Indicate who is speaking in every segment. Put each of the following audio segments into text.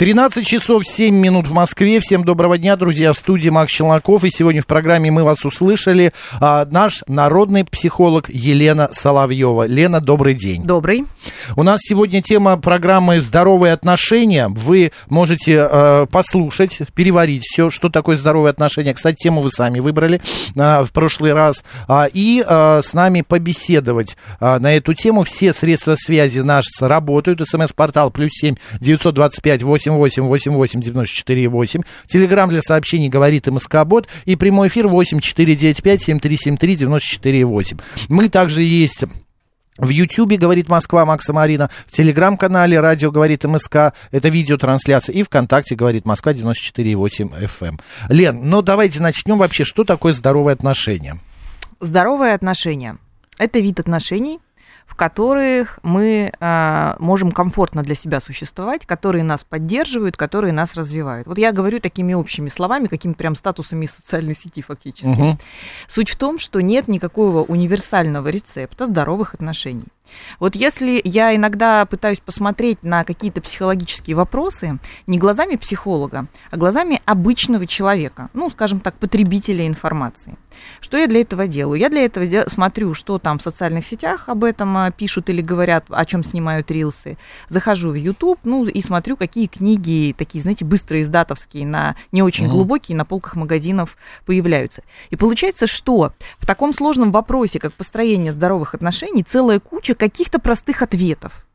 Speaker 1: 13 часов 7 минут в Москве. Всем доброго дня, друзья. В студии Макс Челноков. И сегодня в программе мы вас услышали. А, наш народный психолог Елена Соловьева. Лена, добрый день.
Speaker 2: Добрый.
Speaker 1: У нас сегодня тема программы «Здоровые отношения». Вы можете э, послушать, переварить все, что такое здоровые отношения. Кстати, тему вы сами выбрали э, в прошлый раз. А, и э, с нами побеседовать э, на эту тему. Все средства связи наши работают. СМС-портал плюс семь девятьсот двадцать пять восемь восемь восемь восемь девяносто четыре восемь. Телеграмм для сообщений говорит МСК-бот. И прямой эфир восемь четыре девять пять семь три семь три девяносто четыре восемь. Мы также есть в Ютьюбе «Говорит Москва» Макса Марина, в Телеграм-канале «Радио говорит МСК», это видеотрансляция, и ВКонтакте «Говорит Москва» 94,8 FM. Лен, ну давайте начнем вообще, что такое здоровые отношения?
Speaker 3: Здоровые отношения – это вид отношений, в которых мы э, можем комфортно для себя существовать, которые нас поддерживают, которые нас развивают. Вот я говорю такими общими словами, какими прям статусами из социальной сети фактически.
Speaker 1: Угу.
Speaker 3: Суть в том, что нет никакого универсального рецепта здоровых отношений. Вот если я иногда пытаюсь посмотреть на какие-то психологические вопросы не глазами психолога, а глазами обычного человека, ну, скажем так, потребителя информации. Что я для этого делаю? Я для этого смотрю, что там в социальных сетях об этом а, пишут или говорят, о чем снимают рилсы. Захожу в YouTube, ну, и смотрю, какие книги, такие, знаете, быстрые издатовские, на не очень
Speaker 1: Мгм.
Speaker 3: глубокие, на полках магазинов появляются. И получается, что в таком сложном вопросе, как построение здоровых отношений, целая куча каких-то простых ответов.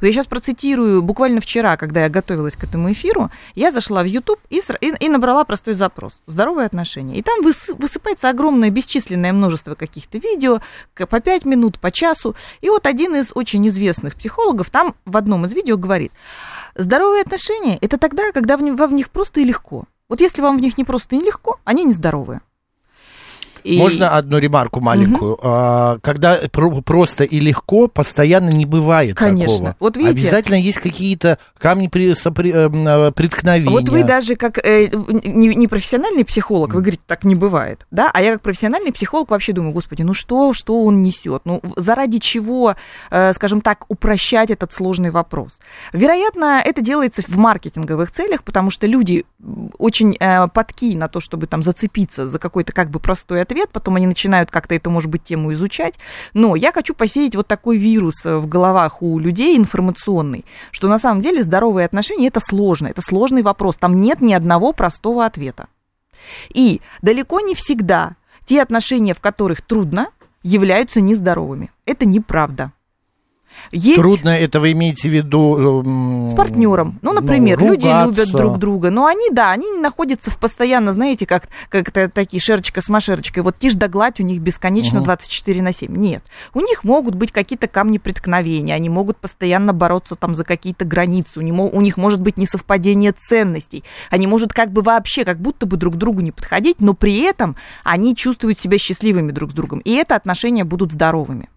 Speaker 3: Вот я сейчас процитирую, буквально вчера, когда я готовилась к этому эфиру, я зашла в YouTube и, и- и набрала простой запрос «Здоровые отношения». И там высы- высыпается огромное бесчисленное множество каких-то видео, по 5 минут, по часу. И вот один из очень известных психологов там в одном из видео говорит, здоровые отношения – это тогда, когда в вам в них просто и легко. Вот если вам в них не просто и легко, они нездоровые. И-
Speaker 1: Можно одну ремарку маленькую? А, когда про- просто и легко, постоянно не бывает
Speaker 3: Конечно.
Speaker 1: такого.
Speaker 3: Вот видите?
Speaker 1: Обязательно есть какие-то камни при, сопри- эм, э, преткновения.
Speaker 3: Вот вы даже как э, не, не профессиональный психолог, вы говорите, так не бывает, да? А я как профессиональный психолог вообще думаю, господи, ну что, что он несет? Ну заради чего, э, скажем так, упрощать этот сложный вопрос? Вероятно, это делается в маркетинговых целях, потому что люди очень э, подки на то, чтобы там зацепиться за какой-то как бы простой ответ, потом они начинают как-то эту, может быть, тему изучать. Но я хочу посеять вот такой вирус э, в головах у людей информационный, что на самом деле здоровые отношения это сложно, это сложный вопрос. Там нет ни одного простого ответа. И далеко не всегда те отношения, в которых трудно, являются нездоровыми. Это неправда. Есть
Speaker 1: Трудно это вы имеете в виду... эм,
Speaker 3: с партнером. Ну, например, люди
Speaker 1: ругаться.
Speaker 3: любят друг друга, но они, да, они не находятся в постоянно, знаете, как, как это такие шерочка с машерочкой, вот тишь да гладь у них бесконечно
Speaker 1: Мгм.
Speaker 3: 24 на 7. Нет. У них могут быть какие-то камни преткновения, они могут постоянно бороться там за какие-то границы, у, него, у них может быть несовпадение ценностей, они может как бы вообще, как будто бы друг другу не подходить, но при этом они чувствуют себя счастливыми друг с другом, и это отношения будут здоровыми.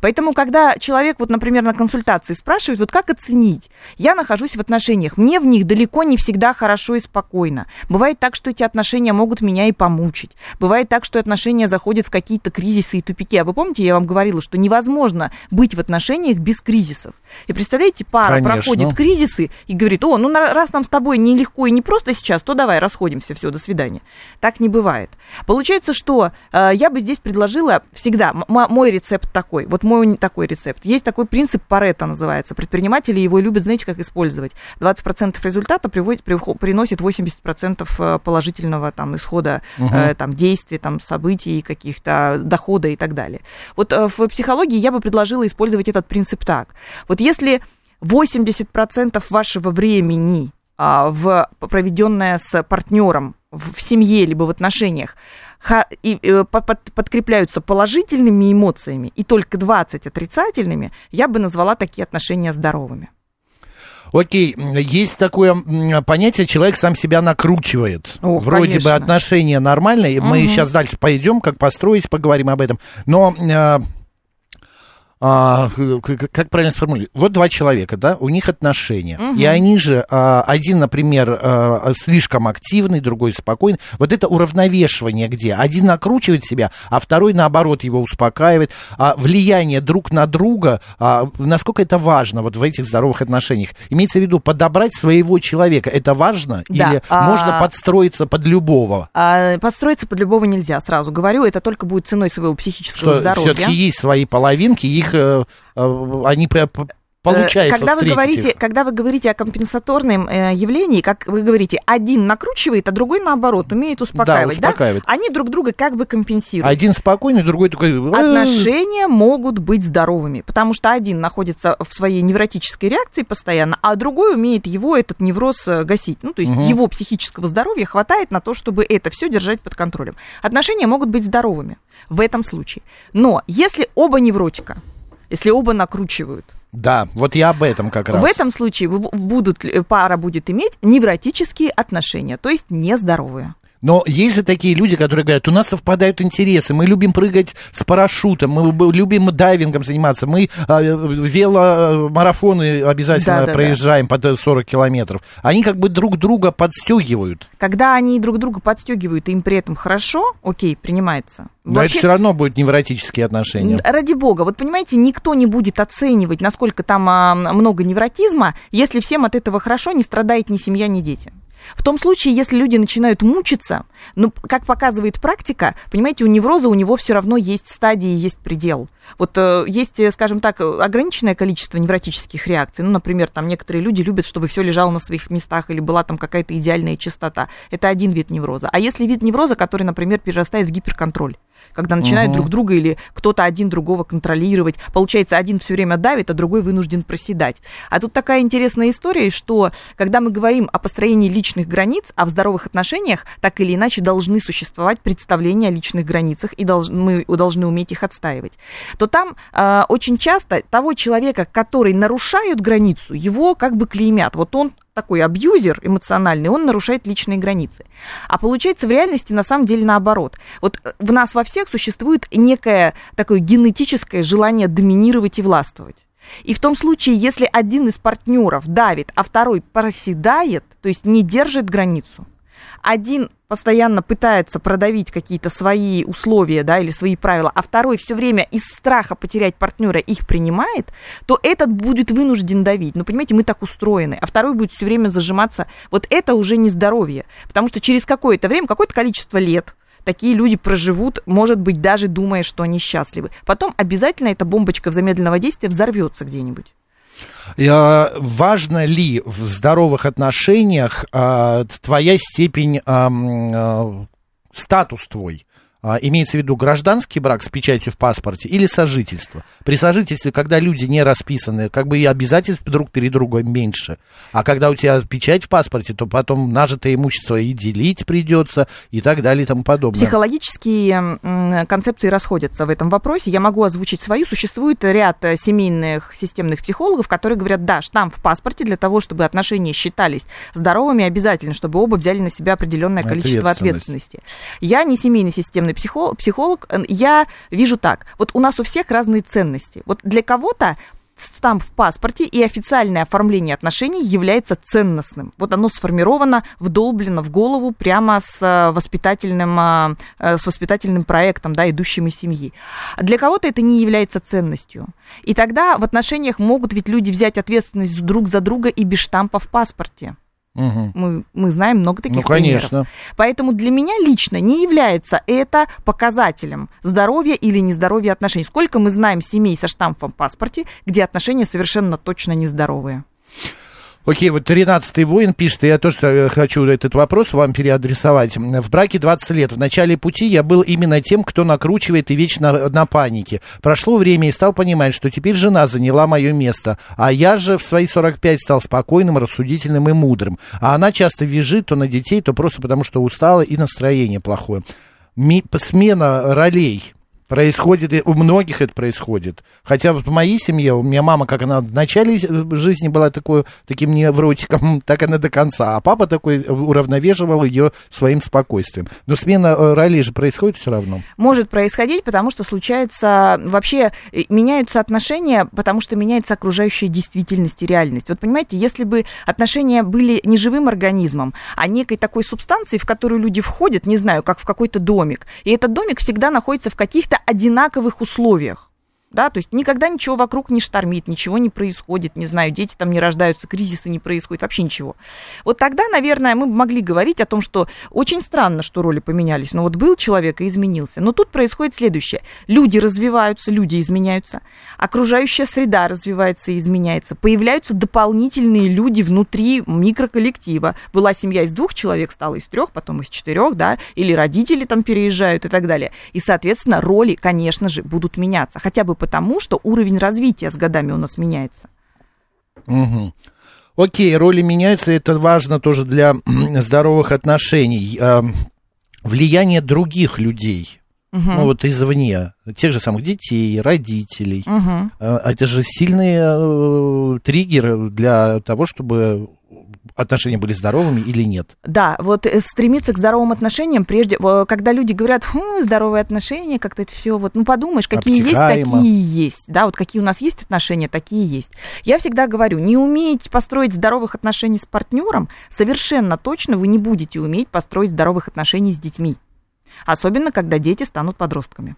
Speaker 3: Поэтому, когда человек, вот, например, на консультации спрашивает, вот как оценить, я нахожусь в отношениях, мне в них далеко не всегда хорошо и спокойно. Бывает так, что эти отношения могут меня и помучить. Бывает так, что отношения заходят в какие-то кризисы и тупики. А вы помните, я вам говорила, что невозможно быть в отношениях без кризисов. И представляете, пара
Speaker 1: Конечно.
Speaker 3: проходит кризисы и говорит, о, ну раз нам с тобой нелегко и не просто сейчас, то давай расходимся, все, до свидания. Так не бывает. Получается, что э, я бы здесь предложила всегда, мой рецепт такой, вот мой такой рецепт. Есть такой принцип Паретта называется. Предприниматели его любят, знаете, как использовать. 20% результата приводит, приносит 80% э, положительного там, исхода э, там, действий, там, событий, каких-то дохода и так далее. Вот э, в психологии я бы предложила использовать этот принцип так. Вот если 80% вашего времени а, в проведенное с партнером в семье либо в отношениях и, э, по- под- подкрепляются положительными эмоциями и только 20 отрицательными, я бы назвала такие отношения здоровыми.
Speaker 1: Окей, есть такое понятие, человек сам себя накручивает.
Speaker 3: О,
Speaker 1: Вроде бы
Speaker 3: конечно.
Speaker 1: отношения нормальные, мы сейчас дальше пойдем, как построить, поговорим об этом. Но э, а, как правильно сформулировать? Вот два человека, да, у них отношения. И они же, а, один, например, а, слишком активный, другой спокойный. Вот это уравновешивание где? Один накручивает себя, а второй, наоборот, его успокаивает. А влияние друг на друга, а, насколько это важно вот в этих здоровых отношениях? Имеется в виду подобрать своего человека. Это важно?
Speaker 3: Да,
Speaker 1: Или
Speaker 3: а-
Speaker 1: можно подстроиться под любого?
Speaker 3: А подстроиться под любого нельзя, сразу говорю, это только будет ценой своего психического
Speaker 1: Что
Speaker 3: здоровья.
Speaker 1: все-таки есть свои половинки, их э, э, они получается
Speaker 3: когда вы говорите,
Speaker 1: их.
Speaker 3: когда вы говорите о компенсаторном э, явлении, как вы говорите, один накручивает, а другой наоборот умеет успокаивать, да?
Speaker 1: успокаивает.
Speaker 3: Они друг друга как бы компенсируют.
Speaker 1: Один спокойный, другой такой... «Э,
Speaker 3: Отношения могут быть здоровыми, потому что один находится в своей невротической реакции постоянно, а другой умеет его этот невроз э, гасить. Ну, то есть его психического здоровья хватает на то, чтобы это все держать под контролем. Отношения могут быть здоровыми в этом случае. Но если оба невротика, если оба накручивают,
Speaker 1: Да, вот я об этом как раз.
Speaker 3: в этом случае будут, пара будет иметь невротические отношения, то есть нездоровые.
Speaker 1: Но есть же такие люди, которые говорят, у нас совпадают интересы, мы любим прыгать с парашютом, мы любим дайвингом заниматься, мы а, веломарафоны обязательно
Speaker 3: Да-да-да.
Speaker 1: проезжаем под э, 40 километров. Они как бы друг друга подстегивают.
Speaker 3: Когда они друг друга подстегивают, и им при этом хорошо, окей, принимается.
Speaker 1: Но это
Speaker 3: Вообще-
Speaker 1: все равно будут невротические отношения.
Speaker 3: Ради бога, вот понимаете, никто не будет оценивать, насколько там а, много невротизма, если всем от этого хорошо, не страдает ни семья, ни дети. В том случае, если люди начинают мучиться, ну, как показывает практика, понимаете, у невроза у него все равно есть стадии, есть предел. Вот э, есть, э, скажем так, ограниченное количество невротических реакций. Ну, например, там некоторые люди любят, чтобы все лежало на своих местах или была там какая-то идеальная чистота. Это один вид невроза. А если вид невроза, который, например, перерастает в гиперконтроль, когда начинают друг друга или кто-то один другого контролировать. Получается, один все время давит, а другой вынужден проседать. А тут такая интересная история, что когда мы говорим о построении личных границ, а в здоровых отношениях так или иначе должны существовать представления о личных границах, и долж- мы должны уметь их отстаивать, то там э, очень часто того человека, который нарушает границу, его как бы клеймят. Вот он такой абьюзер эмоциональный, он нарушает личные границы. А получается в реальности на самом деле наоборот. Вот э, в нас во всех существует некое такое генетическое желание доминировать и властвовать. И в том случае, если один из партнеров давит, а второй проседает, то есть не держит границу, один постоянно пытается продавить какие-то свои условия, да, или свои правила, а второй все время из страха потерять партнера их принимает, то этот будет вынужден давить. Ну, понимаете, мы так устроены, а второй будет все время зажиматься. Вот это уже не здоровье, потому что через какое-то время, какое-то количество лет, такие люди проживут, может быть, даже думая, что они счастливы. Потом обязательно эта бомбочка в замедленного действия взорвется где-нибудь.
Speaker 1: Э, Важно ли в здоровых отношениях а, твоя степень, а, статус твой? А, Имеется в виду гражданский брак с печатью в паспорте или сожительство? При сожительстве, когда люди не расписаны, как бы и обязательств друг перед другом меньше. А когда у тебя печать в паспорте, то потом нажитое имущество и делить придется, и так далее и тому подобное.
Speaker 3: Психологические концепции расходятся в этом вопросе. Я могу озвучить свою. Существует ряд э, семейных системных психологов, которые говорят, да, штамп в паспорте для того, чтобы отношения считались здоровыми, обязательно, чтобы оба взяли на себя определенное количество ответственности. Я не семейный системный психо- психолог. Я вижу так. Вот у нас у всех разные ценности. Вот для кого-то штамп в паспорте и официальное оформление отношений является ценностным. Вот оно сформировано, вдолблено в голову прямо с э, воспитательным, э, э, с воспитательным проектом, да, идущим из семьи. А Для кого-то это не является ценностью. И тогда в отношениях могут ведь люди взять ответственность друг за друга и без штампа в паспорте.
Speaker 1: Мгм.
Speaker 3: Мы, мы знаем много таких
Speaker 1: Ну,
Speaker 3: примеров.
Speaker 1: конечно.
Speaker 3: Поэтому для меня лично не является это показателем здоровья или нездоровья отношений. Сколько мы знаем семей со штампом в паспорте, где отношения совершенно точно нездоровые.
Speaker 1: Окей, вот 13-й воин пишет, и я тоже э, хочу этот вопрос вам переадресовать. В браке 20 лет. В начале пути я был именно тем, кто накручивает и вечно на панике. Прошло время и стал понимать, что теперь жена заняла мое место. А я же в свои 45 стал спокойным, рассудительным и мудрым. А она часто визжит то на детей, то просто потому, что устала и настроение плохое. Ми- смена ролей происходит, у многих это происходит. Хотя вот в моей семье, у меня мама, как она в начале жизни была такой, таким невротиком, так она до конца. А папа такой уравновешивал ее своим спокойствием. Но смена э, ролей же происходит все равно.
Speaker 3: Может происходить, потому что случается вообще э, меняются отношения, потому что меняется окружающая действительность и реальность. Вот понимаете, если бы отношения были не живым организмом, а некой такой субстанцией, в которую люди входят, не знаю, как в какой-то домик, и этот домик всегда находится в каких-то одинаковых условиях да, то есть никогда ничего вокруг не штормит, ничего не происходит, не знаю, дети там не рождаются, кризисы не происходят, вообще ничего. Вот тогда, наверное, мы могли говорить о том, что очень странно, что роли поменялись, но вот был человек и изменился. Но тут происходит следующее. Люди развиваются, люди изменяются, окружающая среда развивается и изменяется, появляются дополнительные люди внутри микроколлектива. Была семья из двух человек, стала из трех, потом из четырех, да, или родители там переезжают и так далее. И, соответственно, роли, конечно же, будут меняться, хотя бы потому, что уровень развития с годами у нас меняется.
Speaker 1: Угу. Окей, роли меняются, это важно тоже для здоровых отношений. А, влияние других людей, угу. ну вот извне, тех же самых детей, родителей, угу. это же сильные э, триггеры для того, чтобы отношения были здоровыми или нет?
Speaker 3: Да, вот э, стремиться к здоровым отношениям, прежде, когда люди говорят, хм, здоровые отношения, как-то это все, вот, ну подумаешь, какие есть, такие есть, да, вот какие у нас есть отношения, такие есть. Я всегда говорю, не умеете построить здоровых отношений с партнером, совершенно точно вы не будете уметь построить здоровых отношений с детьми, особенно когда дети станут подростками.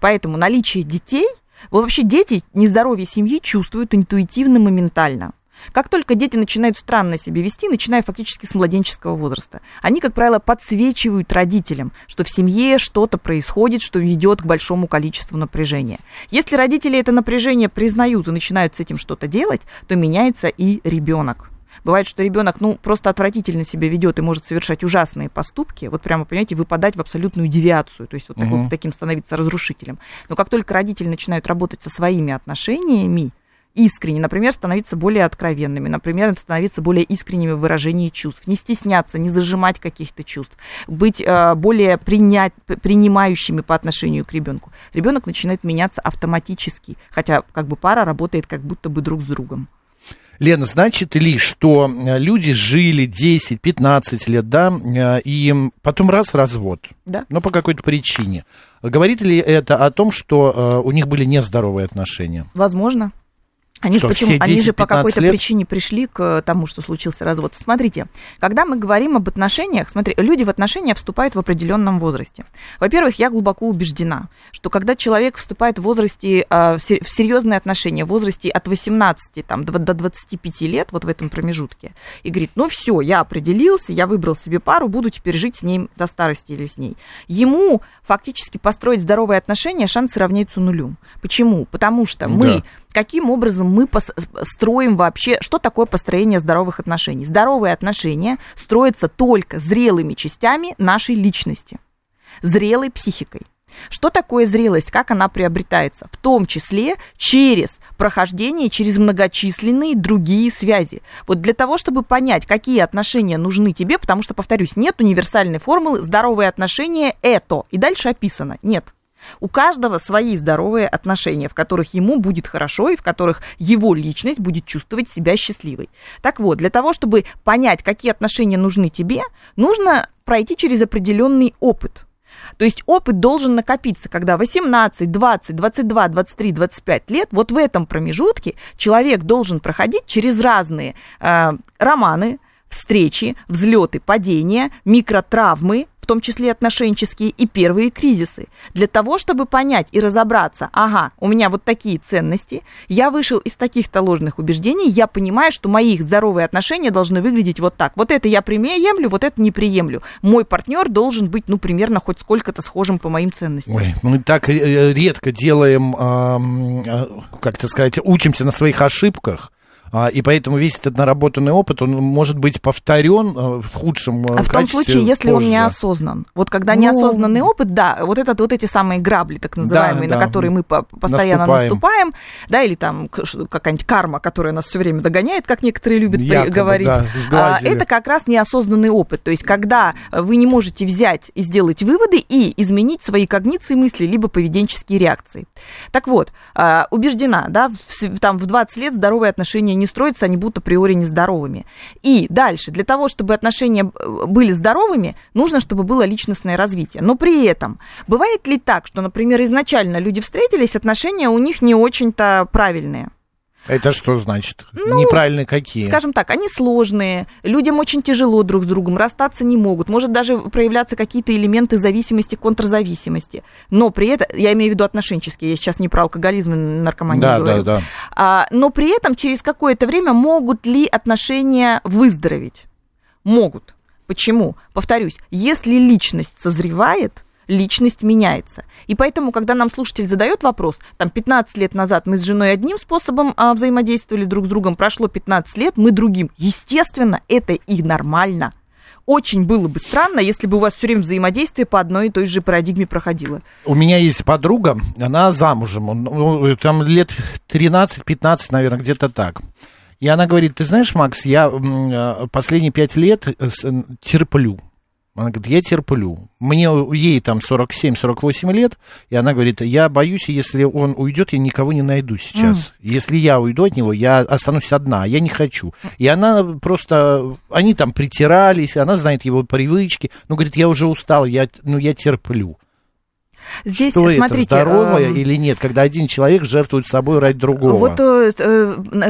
Speaker 3: Поэтому наличие детей Вообще дети нездоровье семьи чувствуют интуитивно, моментально. Как только дети начинают странно себя вести, начиная фактически с младенческого возраста, они, как правило, подсвечивают родителям, что в семье что-то происходит, что ведет к большому количеству напряжения. Если родители это напряжение признают и начинают с этим что-то делать, то меняется и ребенок. Бывает, что ребенок, ну, просто отвратительно себя ведет и может совершать ужасные поступки, вот прямо, понимаете, выпадать в абсолютную девиацию, то есть вот uh-huh. такой, таким становиться разрушителем. Но как только родители начинают работать со своими отношениями, искренне, например, становиться более откровенными, например, становиться более искренними в выражении чувств, не стесняться, не зажимать каких-то чувств, быть э, более принять, принимающими по отношению к ребенку. Ребенок начинает меняться автоматически, хотя как бы пара работает как будто бы друг с другом.
Speaker 1: Лена, значит ли, что э, люди жили 10-15 лет, да, э, и потом раз развод,
Speaker 3: да.
Speaker 1: но по какой-то причине. Говорит ли это о том, что у них были нездоровые отношения?
Speaker 3: Возможно. Они, что, почему, 10, они же по какой-то лет? причине пришли к тому, что случился развод. Смотрите, когда мы говорим об отношениях, смотри, люди в отношения вступают в определенном возрасте. Во-первых, я глубоко убеждена, что когда человек вступает в возрасте, а, в серьезные отношения, в возрасте от 18 там, до 25 лет, вот в этом промежутке, и говорит, ну все, я определился, я выбрал себе пару, буду теперь жить с ней до старости или с ней. Ему фактически построить здоровые отношения шансы равняются нулю. Почему? Потому что да. мы каким образом мы строим вообще, что такое построение здоровых отношений. Здоровые отношения строятся только зрелыми частями нашей личности, зрелой психикой. Что такое зрелость, как она приобретается? В том числе через прохождение через многочисленные другие связи. Вот для того, чтобы понять, какие отношения нужны тебе, потому что, повторюсь, нет универсальной формулы «здоровые отношения – это». И дальше описано. Нет. У каждого свои здоровые отношения, в которых ему будет хорошо и в которых его личность будет чувствовать себя счастливой. Так вот, для того, чтобы понять, какие отношения нужны тебе, нужно пройти через определенный опыт. То есть опыт должен накопиться, когда 18, 20, 22, 23, 25 лет, вот в этом промежутке человек должен проходить через разные э, романы, встречи, взлеты, падения, микротравмы, том числе отношенческие, и первые кризисы. Для того, чтобы понять и разобраться, ага, у меня вот такие ценности, я вышел из таких-то ложных убеждений, я понимаю, что мои здоровые отношения должны выглядеть вот так. Вот это я приемлю, вот это не приемлю. Мой партнер должен быть, ну, примерно хоть сколько-то схожим по моим ценностям.
Speaker 1: Ой, мы так редко делаем, э, как это сказать, учимся на своих ошибках и поэтому весь этот наработанный опыт, он может быть повторен э, в худшем э,
Speaker 3: А в том случае, если он
Speaker 1: позже.
Speaker 3: неосознан. Вот когда
Speaker 1: Ну,
Speaker 3: неосознанный опыт, да, вот это вот эти самые грабли, так называемые,
Speaker 1: Да,
Speaker 3: на
Speaker 1: да.
Speaker 3: которые мы по- постоянно
Speaker 1: Наступаем.
Speaker 3: наступаем, да, или там какая-нибудь карма, которая нас все время догоняет, как некоторые любят
Speaker 1: Якобы,
Speaker 3: говорить.
Speaker 1: да,
Speaker 3: А,
Speaker 1: сглазили.
Speaker 3: это как раз неосознанный опыт. То есть, когда вы не можете взять и сделать выводы и изменить свои когниции мысли, либо поведенческие реакции. Так вот, а, убеждена, да, в, там в 20 лет здоровые отношения не строятся, они будут априори нездоровыми. И дальше, для того, чтобы отношения э, были здоровыми, нужно, чтобы было личностное развитие. Но при этом, бывает ли так, что, например, изначально люди встретились, отношения у них не очень-то правильные?
Speaker 1: Это что значит?
Speaker 3: Ну,
Speaker 1: Неправильные какие?
Speaker 3: Скажем так, они сложные, людям очень тяжело друг с другом, расстаться не могут, может даже проявляться какие-то элементы зависимости, контрзависимости. Но при этом, я имею в виду отношенческие, я сейчас не про алкоголизм и наркоманию
Speaker 1: да,
Speaker 3: говорю.
Speaker 1: да, да.
Speaker 3: А, но при этом через какое-то время могут ли отношения выздороветь? Могут. Почему? Повторюсь, если личность созревает, личность меняется. И поэтому, когда нам слушатель задает вопрос, там 15 лет назад мы с женой одним способом а, взаимодействовали друг с другом, прошло 15 лет, мы другим. Естественно, это и нормально. Очень было бы странно, если бы у вас все время взаимодействие по одной и той же парадигме проходило.
Speaker 1: У меня есть подруга, она замужем, ну, там лет 13-15, наверное, где-то так. И она говорит, ты знаешь, Макс, я э, последние пять лет э, терплю. Она говорит, я терплю. Мне, ей там 47-48 лет, и она говорит, я боюсь, если он уйдет, я никого не найду сейчас. Если я уйду от него, я останусь одна, я не хочу. И она просто, они там притирались, она знает его привычки, ну, говорит, я уже устал, я, ну, я терплю.
Speaker 3: Здесь,
Speaker 1: что
Speaker 3: смотрите,
Speaker 1: это, здоровое
Speaker 3: эм,
Speaker 1: или нет, когда один человек жертвует собой ради другого?
Speaker 3: Вот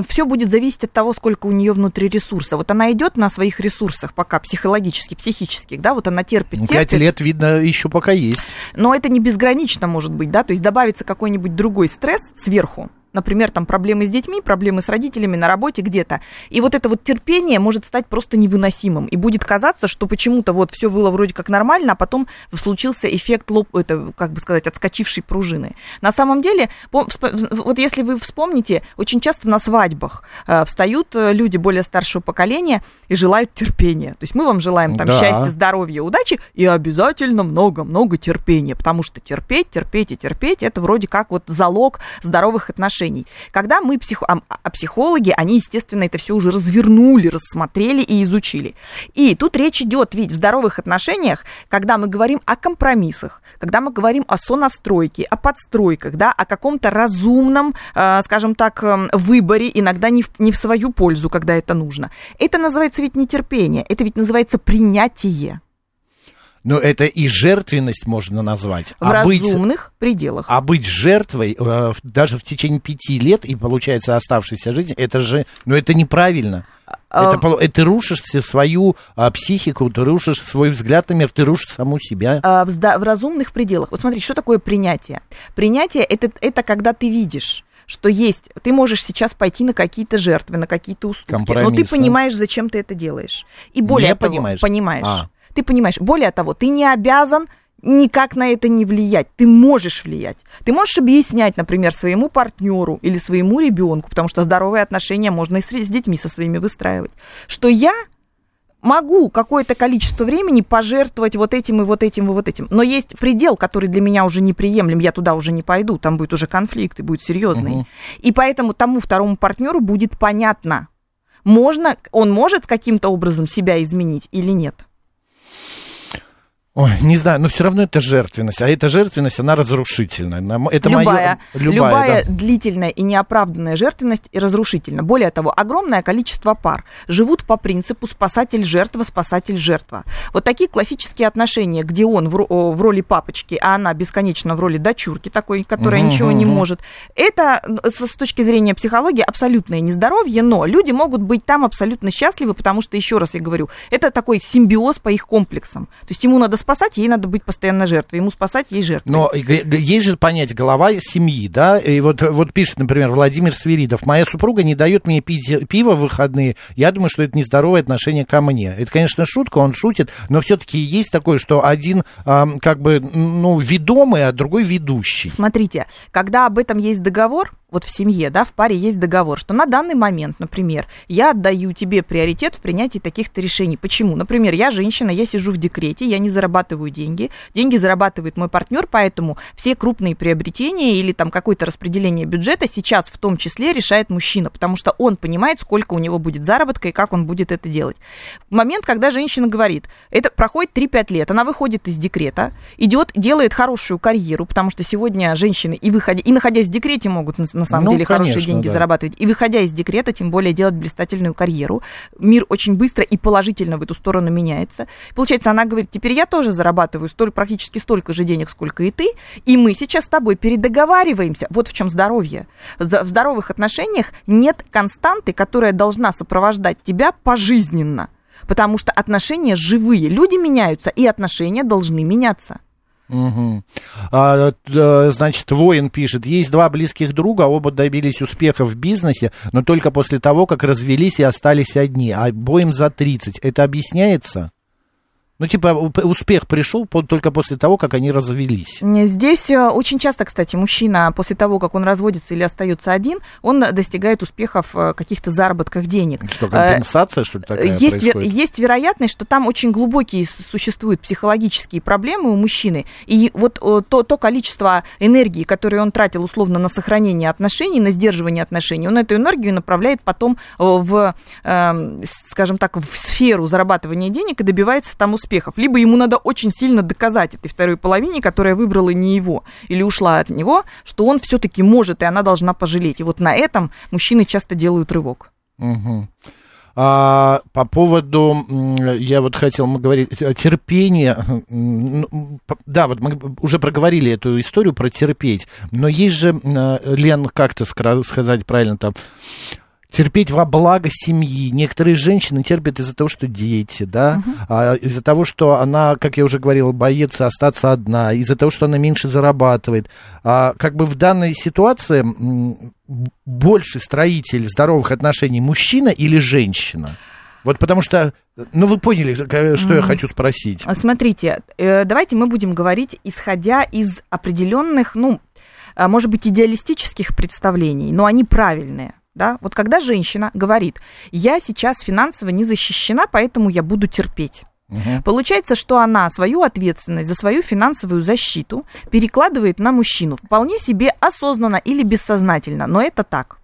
Speaker 3: все будет зависеть от того, сколько у нее внутри ресурса. Вот она идет на своих ресурсах пока психологически, психических, да, вот она терпит,
Speaker 1: Ну,
Speaker 3: терпит.
Speaker 1: Лет, видно, еще пока есть.
Speaker 3: Но это не безгранично может быть, да, то есть добавится какой-нибудь другой стресс сверху, например, там проблемы с детьми, проблемы с родителями на работе где-то. И вот это вот терпение может стать просто невыносимым. И будет казаться, что почему-то вот все было вроде как нормально, а потом случился эффект лоб, это, как бы сказать, отскочившей пружины. На самом деле, вот если вы вспомните, очень часто на свадьбах э, встают э, люди более старшего поколения и желают терпения. То есть мы вам желаем там
Speaker 1: Да.
Speaker 3: счастья, здоровья, удачи и обязательно много-много терпения, потому что терпеть, терпеть и терпеть это вроде как вот залог здоровых отношений. Когда мы психо... а, а психологи, они, естественно, это все уже развернули, рассмотрели и изучили. И тут речь идет, ведь в здоровых отношениях, когда мы говорим о компромиссах, когда мы говорим о сонастройке, о подстройках, да, о каком-то разумном, э, скажем так, э, выборе, иногда не в, не в свою пользу, когда это нужно. Это называется ведь нетерпение, это ведь называется принятие
Speaker 1: Но это и жертвенность можно назвать.
Speaker 3: в
Speaker 1: а быть,
Speaker 3: разумных пределах.
Speaker 1: а быть жертвой э, даже в течение пяти лет и, получается, оставшейся жизни, это же, ну, это неправильно.
Speaker 3: А,
Speaker 1: Это, это ты рушишь свою а, психику, ты рушишь свой взгляд на мир, ты рушишь саму себя.
Speaker 3: а, в, зда- в разумных пределах. Вот смотрите, что такое принятие? Принятие это, это когда ты видишь что есть, ты можешь сейчас пойти на какие-то жертвы, на какие-то уступки, но ты понимаешь, зачем ты это делаешь. И более
Speaker 1: Не
Speaker 3: того,
Speaker 1: понимаешь?
Speaker 3: понимаешь.
Speaker 1: А.
Speaker 3: Ты понимаешь. Более того, ты не обязан никак на это не влиять. Ты можешь влиять. Ты можешь объяснять, например, своему партнеру или своему ребенку, потому что здоровые отношения можно и с, с детьми со своими выстраивать, что я могу какое-то количество времени пожертвовать вот этим и вот этим и вот этим. Но есть предел, который для меня уже неприемлем, я туда уже не пойду, там будет уже конфликт и будет серьезный.
Speaker 1: Мгм.
Speaker 3: И поэтому тому второму партнеру будет понятно, можно, он может каким-то образом себя изменить или нет.
Speaker 1: Ой, не знаю, но все равно это жертвенность. А эта жертвенность, она разрушительная. Это
Speaker 3: любая,
Speaker 1: моё- любая, да.
Speaker 3: длительная и неоправданная жертвенность и разрушительна. Более того, огромное количество пар живут по принципу спасатель-жертва, спасатель-жертва. Вот такие классические отношения, где он в, в роли папочки, а она бесконечно в роли дочурки такой, которая
Speaker 1: Мгм,
Speaker 3: ничего не может. Это с с точки зрения психологии абсолютное нездоровье, но люди могут быть там абсолютно счастливы, потому что, еще раз я говорю, это такой симбиоз по их комплексам. То есть ему надо спасать, ей надо быть постоянно жертвой, ему спасать, ей жертвой.
Speaker 1: Но есть же понятие голова семьи, да, и вот, вот пишет, например, Владимир Свиридов, моя супруга не дает мне пить пиво в выходные, я думаю, что это нездоровое отношение ко мне. Это, конечно, шутка, он шутит, но все-таки есть такое, что один ам, как бы, ну, ведомый, а другой ведущий.
Speaker 3: Смотрите, когда об этом есть договор, вот в семье, да, в паре есть договор, что на данный момент, например, я отдаю тебе приоритет в принятии таких-то решений. Почему? Например, я женщина, я сижу в декрете, я не зарабатываю деньги, деньги зарабатывает мой партнер, поэтому все крупные приобретения или там какое-то распределение бюджета сейчас в том числе решает мужчина, потому что он понимает, сколько у него будет заработка и как он будет это делать. В момент, когда женщина говорит, это проходит 3-5 лет, она выходит из декрета, идет, делает хорошую карьеру, потому что сегодня женщины и, выходя, и находясь в декрете могут на самом
Speaker 1: Ну,
Speaker 3: деле хорошие
Speaker 1: конечно,
Speaker 3: деньги
Speaker 1: да.
Speaker 3: зарабатывать. И выходя из декрета, тем более делать блистательную карьеру. Мир очень быстро и положительно в эту сторону меняется. Получается, она говорит, теперь я тоже зарабатываю столь, практически столько же денег, сколько и ты, и мы сейчас с тобой передоговариваемся. Вот в чем здоровье. В здоровых отношениях нет константы, которая должна сопровождать тебя пожизненно. Потому что отношения живые. Люди меняются, и отношения должны меняться.
Speaker 1: Мгм. А, э, значит, воин пишет, есть два близких друга, оба добились успеха в бизнесе, но только после того, как развелись и остались одни, а обоим за 30. Это объясняется? Ну, типа, успех пришел только после того, как они развелись.
Speaker 3: Здесь э, очень часто, кстати, мужчина после того, как он разводится или остается один, он достигает успехов в каких-то заработках денег.
Speaker 1: Что,
Speaker 3: Э,
Speaker 1: компенсация, что ли, такая
Speaker 3: есть, ве-
Speaker 1: происходит?
Speaker 3: есть вероятность, что там очень глубокие существуют психологические проблемы у мужчины. И вот э, то, то количество энергии, которое он тратил условно на сохранение отношений, на сдерживание отношений, он эту энергию направляет потом э, в, э, скажем так, в сферу зарабатывания денег и добивается там успехов. Либо ему надо очень сильно доказать этой второй половине, которая выбрала не его или ушла от него, что он все-таки может, и она должна пожалеть. И вот на этом мужчины часто делают рывок.
Speaker 1: Мгм. А, по поводу, я вот хотел мы говорить, э, терпение, ну, да, вот мы уже проговорили эту историю про терпеть, но есть же, э, Лен, как-то сказать правильно там, терпеть во благо семьи. Некоторые женщины терпят из-за того, что дети, да, а, из-за того, что она, как я уже говорил, боится остаться одна, из-за того, что она меньше зарабатывает. А, как бы в данной ситуации больше строитель здоровых отношений мужчина или женщина? Вот потому что, ну вы поняли, к- что я хочу спросить.
Speaker 3: А, Смотрите, э, давайте мы будем говорить, исходя из определенных, ну, а, может быть, идеалистических представлений, но они правильные. Да? Вот когда женщина говорит, я сейчас финансово не защищена, поэтому я буду терпеть. Получается, что она свою ответственность за свою финансовую защиту перекладывает на мужчину. Вполне себе осознанно или бессознательно, но это так.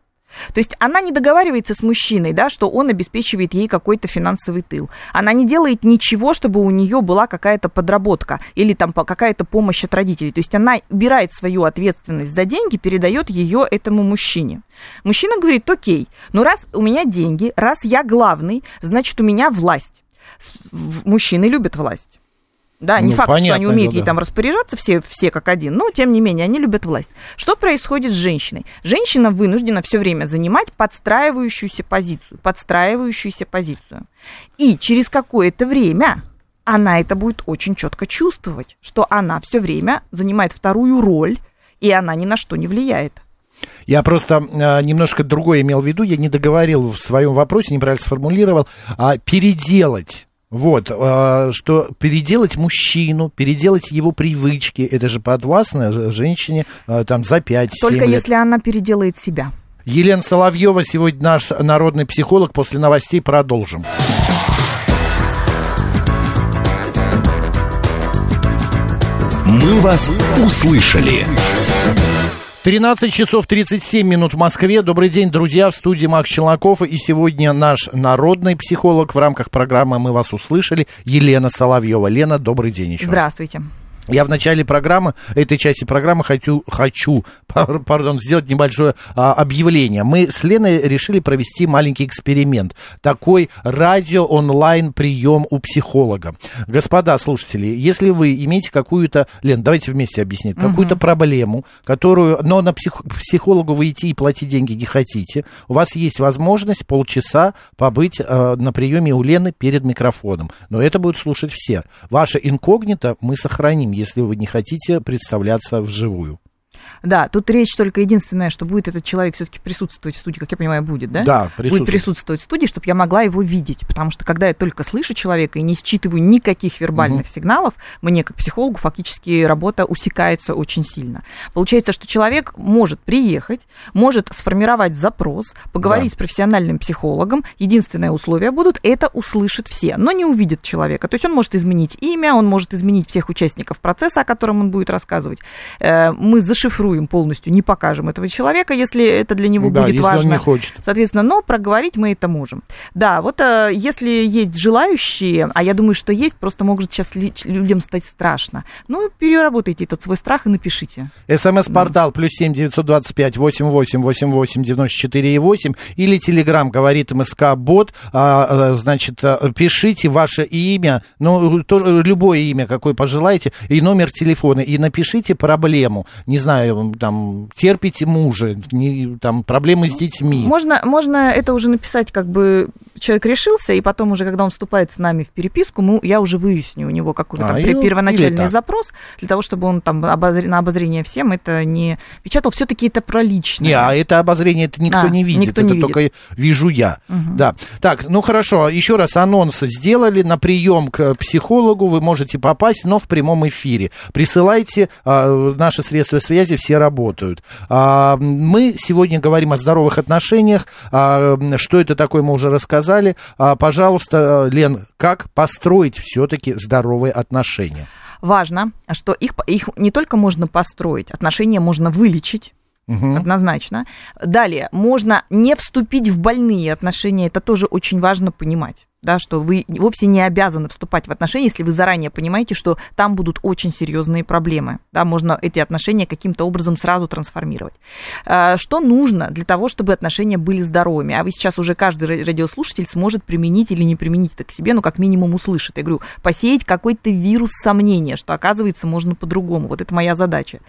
Speaker 3: То есть она не договаривается с мужчиной, да, что он обеспечивает ей какой-то финансовый тыл. Она не делает ничего, чтобы у нее была какая-то подработка или там какая-то помощь от родителей. То есть она убирает свою ответственность за деньги, передает ее этому мужчине. Мужчина говорит, окей, ну раз у меня деньги, раз я главный, значит у меня власть. Мужчины любят власть. Да, не
Speaker 1: Ну,
Speaker 3: факт, что они умеют
Speaker 1: дело,
Speaker 3: ей
Speaker 1: да.
Speaker 3: там распоряжаться все, все как один, но тем не менее они любят власть. Что происходит с женщиной? Женщина вынуждена все время занимать подстраивающуюся позицию, подстраивающуюся позицию. И через какое-то время она это будет очень четко чувствовать, что она все время занимает вторую роль, и она ни на что не влияет.
Speaker 1: Я просто э, немножко другое имел в виду, я не договорил в своем вопросе, неправильно сформулировал, а переделать. Вот, э, что переделать мужчину, переделать его привычки, это же подвластно женщине э, там за 5-7
Speaker 3: Только
Speaker 1: лет.
Speaker 3: если она переделает себя.
Speaker 1: Елена Соловьева сегодня наш народный психолог. После новостей продолжим.
Speaker 4: «Мы вас услышали».
Speaker 1: 13 часов 37 минут в Москве. Добрый день, друзья, в студии Макс Челноков. И сегодня наш народный психолог в рамках программы «Мы вас услышали» Елена Соловьева. Лена, добрый день еще раз. Я в начале программы, этой части программы хочу, хочу пар- пардон, сделать небольшое а, объявление. Мы с Леной решили провести маленький эксперимент. Такой радио-онлайн-прием у психолога. Господа слушатели, если вы имеете какую-то... Лен, давайте вместе объяснить. Какую-то проблему, которую... Но на псих- психологу вы идти и платить деньги не хотите. У вас есть возможность полчаса побыть э, на приеме у Лены перед микрофоном. Но это будут слушать все. Ваше инкогнито мы сохраним, если вы не хотите представляться вживую.
Speaker 3: Да, тут речь только единственное, что будет этот человек все-таки присутствовать в студии, как я понимаю, будет, да?
Speaker 1: Да,
Speaker 3: Будет
Speaker 1: присутствует.
Speaker 3: присутствовать в студии, чтобы я могла его видеть. Потому что когда я только слышу человека и не считываю никаких вербальных сигналов, мне, как психологу, фактически работа усекается очень сильно. Получается, что человек может приехать, может сформировать запрос, поговорить
Speaker 1: Да.
Speaker 3: с профессиональным психологом. Единственное условие будут это услышат все, но не увидят человека. То есть он может изменить имя, он может изменить всех участников процесса, о котором он будет рассказывать. Э, Мы зашифруем полностью, не покажем этого человека, если это для него
Speaker 1: Да,
Speaker 3: будет
Speaker 1: если он
Speaker 3: важно.
Speaker 1: не хочет.
Speaker 3: Соответственно, но проговорить мы это можем. Да, вот э, если есть желающие, а я думаю, что есть, просто может сейчас людям стать страшно. Ну, переработайте этот свой страх и напишите.
Speaker 1: СМС-портал плюс семь девятьсот двадцать пять восемь восемь восемь восемь девяносто четыре и восемь или Телеграм говорит МСК Бот. А, а, значит, а, пишите ваше имя, ну тоже любое имя, какое пожелаете, и номер телефона, и напишите проблему. Не знаю, там терпите мужа, не, там проблемы с детьми.
Speaker 3: Можно, можно это уже написать, как бы человек решился, и потом уже, когда он вступает с нами в переписку, мы, я уже выясню у него какой-то
Speaker 1: А,
Speaker 3: там первоначальный запрос, для того, чтобы он там обозр- на обозрение всем это не печатал. Все-таки это про личное.
Speaker 1: Не, а это обозрение это никто
Speaker 3: А,
Speaker 1: не видит,
Speaker 3: никто
Speaker 1: это
Speaker 3: не
Speaker 1: только вижу я. Да. Так, ну хорошо, еще раз анонс сделали на прием к психологу, вы можете попасть, но в прямом эфире. Присылайте, а, наши средства связи все работают. А, мы сегодня говорим о здоровых отношениях. А, что это такое, мы уже рассказали. А, пожалуйста, Лен, как построить все-таки здоровые отношения?
Speaker 3: Важно, что их, их не только можно построить, отношения можно вылечить. Однозначно. Далее, можно не вступить в больные отношения, это тоже очень важно понимать. Да, что вы вовсе не обязаны вступать в отношения, если вы заранее понимаете, что там будут очень серьезные проблемы. Да, можно эти отношения каким-то образом сразу трансформировать. А, Что нужно для того, чтобы отношения были здоровыми? А вы сейчас уже каждый ра- радиослушатель сможет применить или не применить это к себе, но как минимум услышит. Я говорю, посеять какой-то вирус сомнения, что оказывается можно по-другому. Вот это моя задача.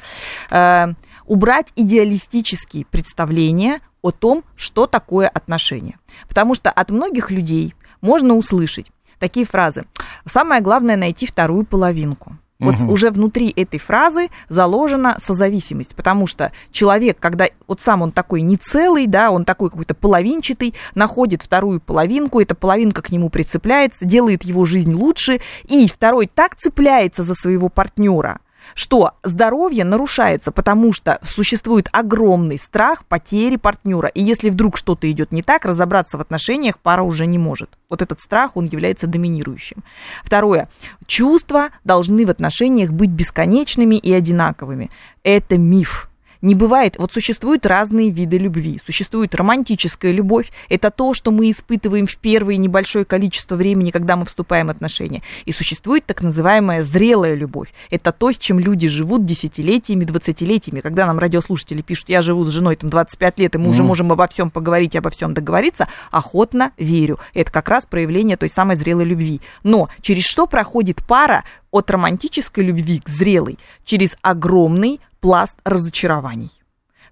Speaker 3: А, Убрать идеалистические представления о том, что такое отношения. Потому что от многих людей можно услышать такие фразы. Самое главное найти вторую половинку. Вот уже внутри этой фразы заложена созависимость, потому что человек, когда вот сам он такой не целый, да, он такой какой-то половинчатый, находит вторую половинку, эта половинка к нему прицепляется, делает его жизнь лучше, и второй так цепляется за своего партнера, что здоровье нарушается, потому что существует огромный страх потери партнера. И если вдруг что-то идет не так, разобраться в отношениях пара уже не может. Вот этот страх, он является доминирующим. Второе. Чувства должны в отношениях быть бесконечными и одинаковыми. Это миф. Не бывает, вот существуют разные виды любви. Существует романтическая любовь, это то, что мы испытываем в первое небольшое количество времени, когда мы вступаем в отношения. И существует так называемая зрелая любовь. Это то, с чем люди живут десятилетиями, двадцатилетиями. Когда нам радиослушатели пишут, я живу с женой там 25 лет, и мы уже можем обо всем поговорить, обо всем договориться, охотно верю. Это как раз проявление той самой зрелой любви. Но через что проходит пара от романтической любви к зрелой? Через огромный пласт разочарований.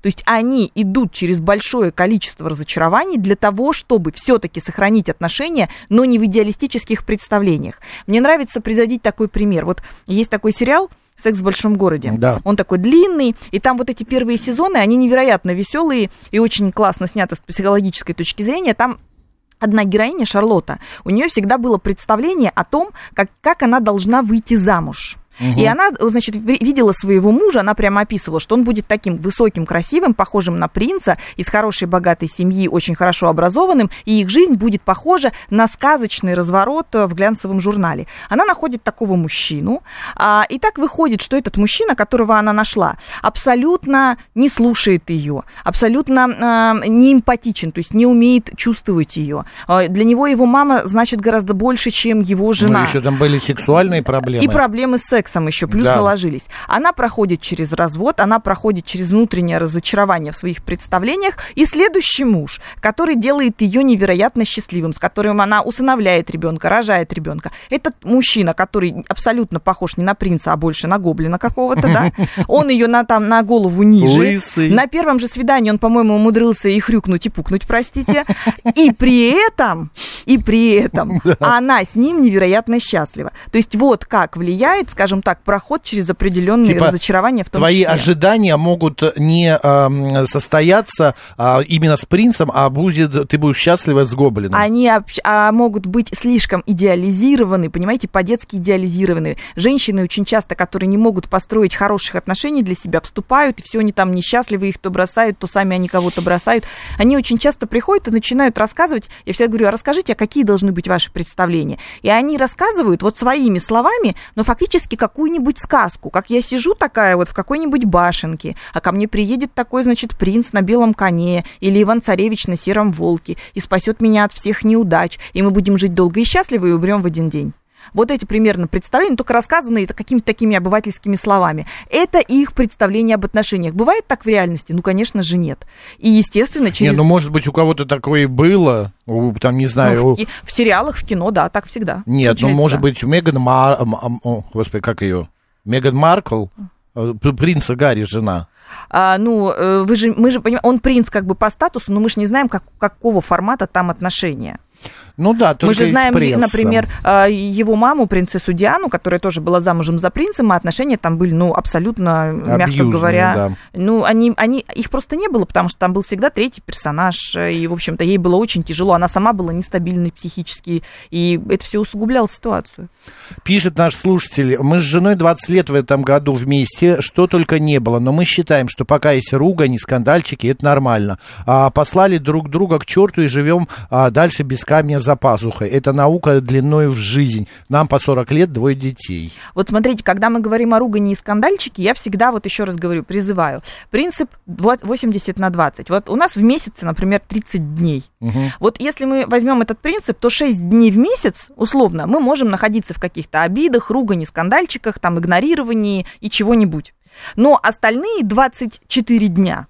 Speaker 3: То есть они идут через большое количество разочарований для того, чтобы все-таки сохранить отношения, но не в идеалистических представлениях. Мне нравится приводить такой пример. Вот есть такой сериал «Секс в большом городе».
Speaker 1: Да.
Speaker 3: Он такой длинный, и там вот эти первые сезоны, они невероятно веселые и очень классно сняты с психологической точки зрения. Там одна героиня, Шарлотта, у нее всегда было представление о том, как, как она должна выйти замуж. И она, значит, ви- видела своего мужа, она прямо описывала, что он будет таким высоким, красивым, похожим на принца, из хорошей, богатой семьи, очень хорошо образованным, и их жизнь будет похожа на сказочный разворот э, в глянцевом журнале. Она находит такого мужчину, а, и так выходит, что этот мужчина, которого она нашла, абсолютно не слушает ее, абсолютно а, не эмпатичен, то есть не умеет чувствовать ее. А, Для него его мама значит гораздо больше, чем его жена.
Speaker 1: Ну, еще там были сексуальные проблемы.
Speaker 3: И проблемы с сексом еще плюс
Speaker 1: Да.
Speaker 3: наложились. Она проходит через развод, она проходит через внутреннее разочарование в своих представлениях. И следующий муж, который делает ее невероятно счастливым, с которым она усыновляет ребенка, рожает ребенка. Этот мужчина, который абсолютно похож не на принца, а больше на гоблина какого-то, да? Он ее на, там, на голову ниже.
Speaker 1: Лысый.
Speaker 3: На первом же свидании он, по-моему, умудрился и хрюкнуть, и пукнуть, простите. И при этом, и при этом она с ним невероятно счастлива. То есть вот как влияет, скажем, скажем так, проход через определенные
Speaker 1: Типа,
Speaker 3: разочарования в том
Speaker 1: Твои
Speaker 3: числе.
Speaker 1: ожидания могут не эм, состояться а, именно с принцем, а будет, ты будешь счастлива с гоблином.
Speaker 3: Они общ- а, могут быть слишком идеализированы, понимаете, по-детски идеализированы. Женщины очень часто, которые не могут построить хороших отношений для себя, вступают, и все они там несчастливы, их то бросают, то сами они кого-то бросают. Они очень часто приходят и начинают рассказывать, я всегда говорю, а расскажите, а какие должны быть ваши представления? И они рассказывают вот своими словами, но фактически какую-нибудь сказку, как я сижу такая вот в какой-нибудь башенке, а ко мне приедет такой, значит, принц на белом коне или Иван-царевич на сером волке и спасет меня от всех неудач, и мы будем жить долго и счастливо и умрем в один день. Вот эти примерно представления, только рассказанные какими-то такими обывательскими словами. Это их представление об отношениях. Бывает так в реальности? Ну, конечно же, нет. И, естественно, через...
Speaker 1: Не, ну, может быть, у кого-то такое и было, у, там, не знаю...
Speaker 3: Ну,
Speaker 1: у-
Speaker 3: в, ки- в сериалах, в кино, да, так всегда.
Speaker 1: Нет, ну,
Speaker 3: случается.
Speaker 1: может быть, у Меган Мар... о, Господи, как ее? Меган Маркл, э, принца Гарри, жена.
Speaker 3: А, ну, э, вы же, мы же понимаем, он принц как бы по статусу, но мы же не знаем, как, какого формата там отношения.
Speaker 1: Ну да, только
Speaker 3: мы же знаем,
Speaker 1: прессы.
Speaker 3: например, а, его маму, принцессу Диану, которая тоже была замужем за принцем, а отношения там были, ну, абсолютно, мягко
Speaker 1: Абьюзные,
Speaker 3: говоря,
Speaker 1: да.
Speaker 3: ну, они, они, их просто не было, потому что там был всегда третий персонаж, э, и, в общем-то, ей было очень тяжело, она сама была нестабильной психически, и это все усугубляло ситуацию.
Speaker 1: Пишет наш слушатель, мы с женой 20 лет в этом году вместе, что только не было, но мы считаем, что пока есть ругань и скандальчики, это нормально. А, послали друг друга к черту и живем а, дальше без камня за пазухой. Это наука длиной в жизнь. Нам по 40 лет, двое детей.
Speaker 3: Вот смотрите, когда мы говорим о ругани и скандальчике, я всегда, вот еще раз говорю, призываю. Принцип 80 на 20. Вот у нас в месяце, например, 30 дней. Вот если мы возьмем этот принцип, то 6 дней в месяц, условно, мы можем находиться в каких-то обидах, ругани, скандальчиках, там, игнорировании и чего-нибудь. Но остальные 24 дня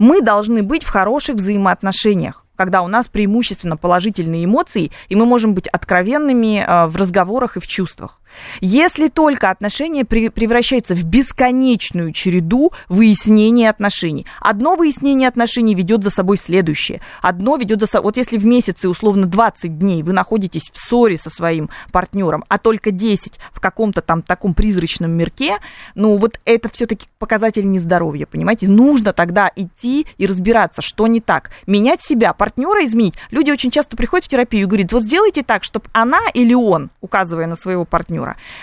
Speaker 3: мы должны быть в хороших взаимоотношениях когда у нас преимущественно положительные эмоции, и мы можем быть откровенными э, в разговорах и в чувствах. Если только отношения при- превращаются в бесконечную череду выяснения отношений. Одно выяснение отношений ведет за собой следующее. Одно ведет за собой... Вот если в месяце, условно, 20 дней вы находитесь в ссоре со своим партнером, а только 10 в каком-то там таком призрачном мирке, ну вот это все-таки показатель нездоровья, понимаете? Нужно тогда идти и разбираться, что не так. Менять себя, партнера изменить. Люди очень часто приходят в терапию и говорят, вот сделайте так, чтобы она или он, указывая на своего партнера,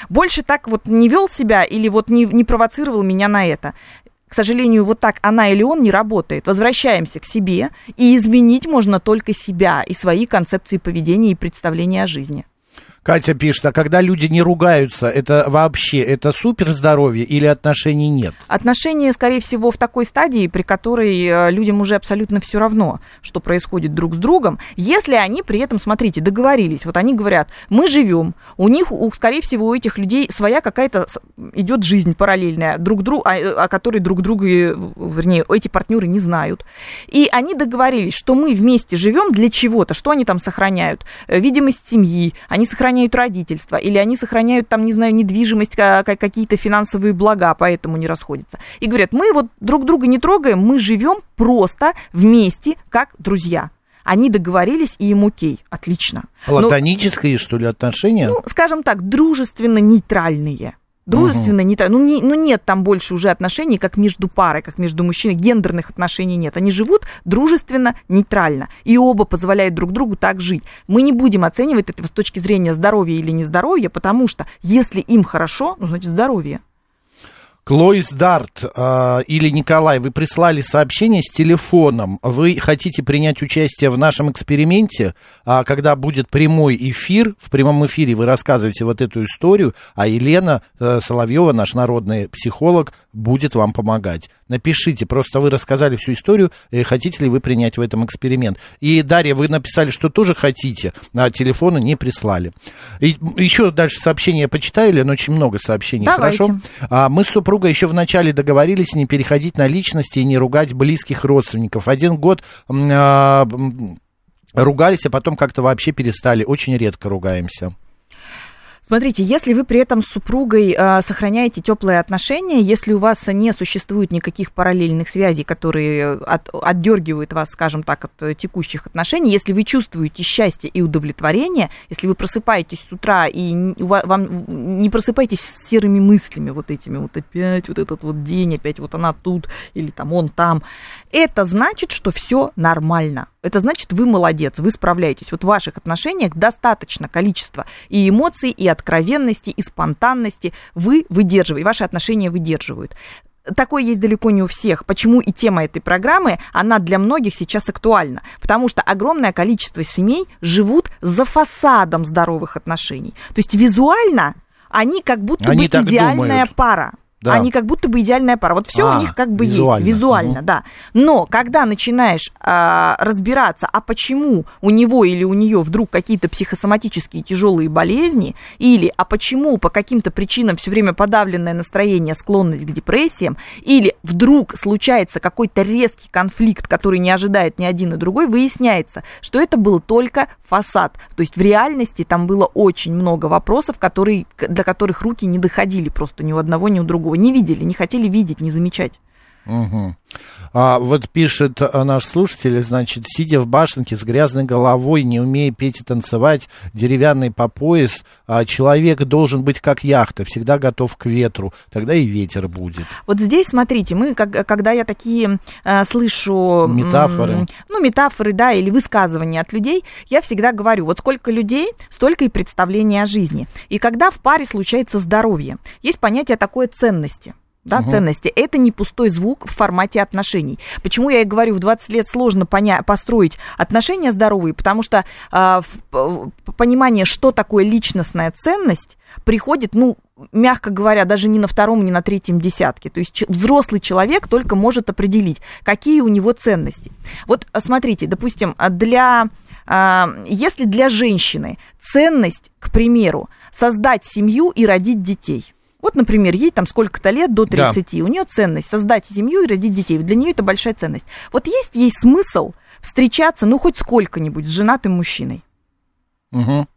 Speaker 3: больше так вот не вел себя или вот не, не провоцировал меня на это. К сожалению, вот так она или он не работает. Возвращаемся к себе, и изменить можно только себя и свои концепции поведения и представления о жизни.
Speaker 1: Катя пишет, а когда люди не ругаются, это вообще, это супер здоровье или отношений нет?
Speaker 3: Отношения, скорее всего, в такой стадии, при которой э, людям уже абсолютно все равно, что происходит друг с другом, если они при этом, смотрите, договорились, вот они говорят, мы живем, у них, у, скорее всего, у этих людей своя какая-то идет жизнь параллельная, друг другу, о, о которой друг друга, э, вернее, эти партнеры не знают. И они договорились, что мы вместе живем для чего-то, что они там сохраняют, Э, видимость семьи, они сохраняют родительство, или они сохраняют там, не знаю, недвижимость, ка- ка- какие-то финансовые блага, поэтому не расходятся. И говорят, мы вот друг друга не трогаем, мы живем просто вместе, как друзья. Они договорились, и им окей, отлично. Но-
Speaker 1: Платонические, что ли, отношения?
Speaker 3: ну, скажем так, дружественно-нейтральные. Дружественно, нейтральные. Ну, не, ну, нет там больше уже отношений, как между парой, как между мужчиной. Гендерных отношений нет. Они живут дружественно, нейтрально. И оба позволяют друг другу так жить. Мы не будем оценивать это с точки зрения здоровья или нездоровья, потому что если им хорошо, ну, значит, здоровье.
Speaker 1: Клоис Дарт э, или Николай, вы прислали сообщение с телефоном. Вы хотите принять участие в нашем эксперименте, а когда будет прямой эфир, в прямом эфире вы рассказываете вот эту историю, а Елена э, Соловьева, наш народный психолог, будет вам помогать. Напишите, просто вы рассказали всю историю, э, хотите ли вы принять в этом эксперимент. И, Дарья, вы написали, что тоже хотите, а телефона не прислали. И еще дальше сообщение я почитаю, Лен, очень много сообщений,
Speaker 3: Давайте.
Speaker 1: хорошо? А мы с супругой еще вначале договорились не переходить на личности и не ругать близких родственников. Один год а, ругались, а потом как-то вообще перестали. Очень редко ругаемся.
Speaker 3: Смотрите, если вы при этом с супругой э, сохраняете теплые отношения, если у вас не существует никаких параллельных связей, которые от, отдергивают вас, скажем так, от э, текущих отношений, если вы чувствуете счастье и удовлетворение, если вы просыпаетесь с утра и н- у ва- вам не просыпайтесь с серыми мыслями вот этими, вот опять вот этот вот день, опять вот она тут, или там он там. Это значит, что все нормально. Это значит, вы молодец, вы справляетесь. Вот в ваших отношениях достаточно количества и эмоций, и откровенности, и спонтанности. Вы выдерживаете, ваши отношения выдерживают такое есть далеко не у всех. Почему и тема этой программы, она для многих сейчас актуальна. Потому что огромное количество семей живут за фасадом здоровых отношений. То есть визуально они как будто
Speaker 1: Они
Speaker 3: бы идеальная
Speaker 1: думают.
Speaker 3: пара.
Speaker 1: Да.
Speaker 3: Они как будто бы идеальная пара. Вот все
Speaker 1: А,
Speaker 3: у них как бы
Speaker 1: визуально.
Speaker 3: есть, визуально,
Speaker 1: Мгм.
Speaker 3: да. Но когда начинаешь а, разбираться, а почему у него или у нее вдруг какие-то психосоматические тяжелые болезни, или а почему по каким-то причинам все время подавленное настроение, склонность к депрессиям, или вдруг случается какой-то резкий конфликт, который не ожидает ни один и другой, выясняется, что это был только фасад. То есть в реальности там было очень много вопросов, которые, до которых руки не доходили просто ни у одного, ни у другого. Не видели, не хотели видеть, не замечать.
Speaker 1: Мгм. А, вот пишет а, наш слушатель, значит, сидя в башенке с грязной головой, не умея петь и танцевать, деревянный по пояс, а, человек должен быть как яхта, всегда готов к ветру, тогда и ветер будет.
Speaker 3: Вот здесь, смотрите, мы, как, когда я такие э, слышу...
Speaker 1: Метафоры.
Speaker 3: ну, метафоры, да, или высказывания от людей, я всегда говорю, вот сколько людей, столько и представления о жизни. И когда в паре случается здоровье, есть понятие такое ценности. Да, ценности. Это не пустой звук в формате отношений. Почему я и говорю, в 20 лет сложно поня- построить отношения здоровые, потому что а, п- понимание, что такое личностная ценность, приходит, ну, мягко говоря, даже не на втором, не на третьем десятке. То есть взрослый человек только может определить, какие у него ценности. Вот а, смотрите, допустим, а, для, а, если для женщины ценность, к примеру, создать семью и родить детей. Вот, например, ей там сколько-то лет, до
Speaker 1: Да.
Speaker 3: 30, у нее ценность создать семью и родить детей. Для нее это большая ценность. Вот есть ей смысл встречаться, ну, хоть сколько-нибудь с женатым мужчиной?
Speaker 1: Мгм.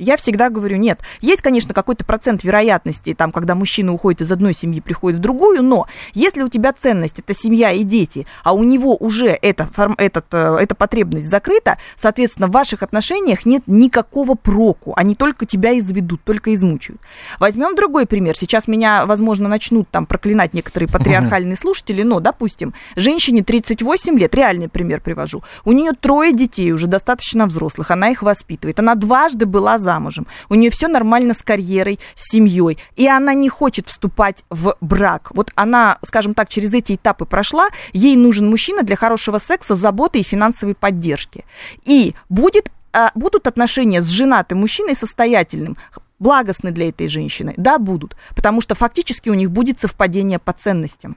Speaker 3: Я всегда говорю, нет. Есть, конечно, какой-то процент вероятности, там, когда мужчина уходит из одной семьи, приходит в другую, но если у тебя ценность это семья и дети, а у него уже эта, этот, э, эта потребность закрыта, соответственно, в ваших отношениях нет никакого проку. Они только тебя изведут, только измучают. Возьмем другой пример. Сейчас меня, возможно, начнут там проклинать некоторые патриархальные слушатели, но, допустим, женщине 38 лет, реальный пример привожу, у нее трое детей уже достаточно взрослых, она их воспитывает, она дважды была замужем, у нее все нормально с карьерой, с семьей, и она не хочет вступать в брак. Вот она, скажем так, через эти этапы прошла, ей нужен мужчина для хорошего секса, заботы и финансовой поддержки. И будет, а, будут отношения с женатым мужчиной состоятельным, благостны для этой женщины? Да, будут, потому что фактически у них будет совпадение по ценностям.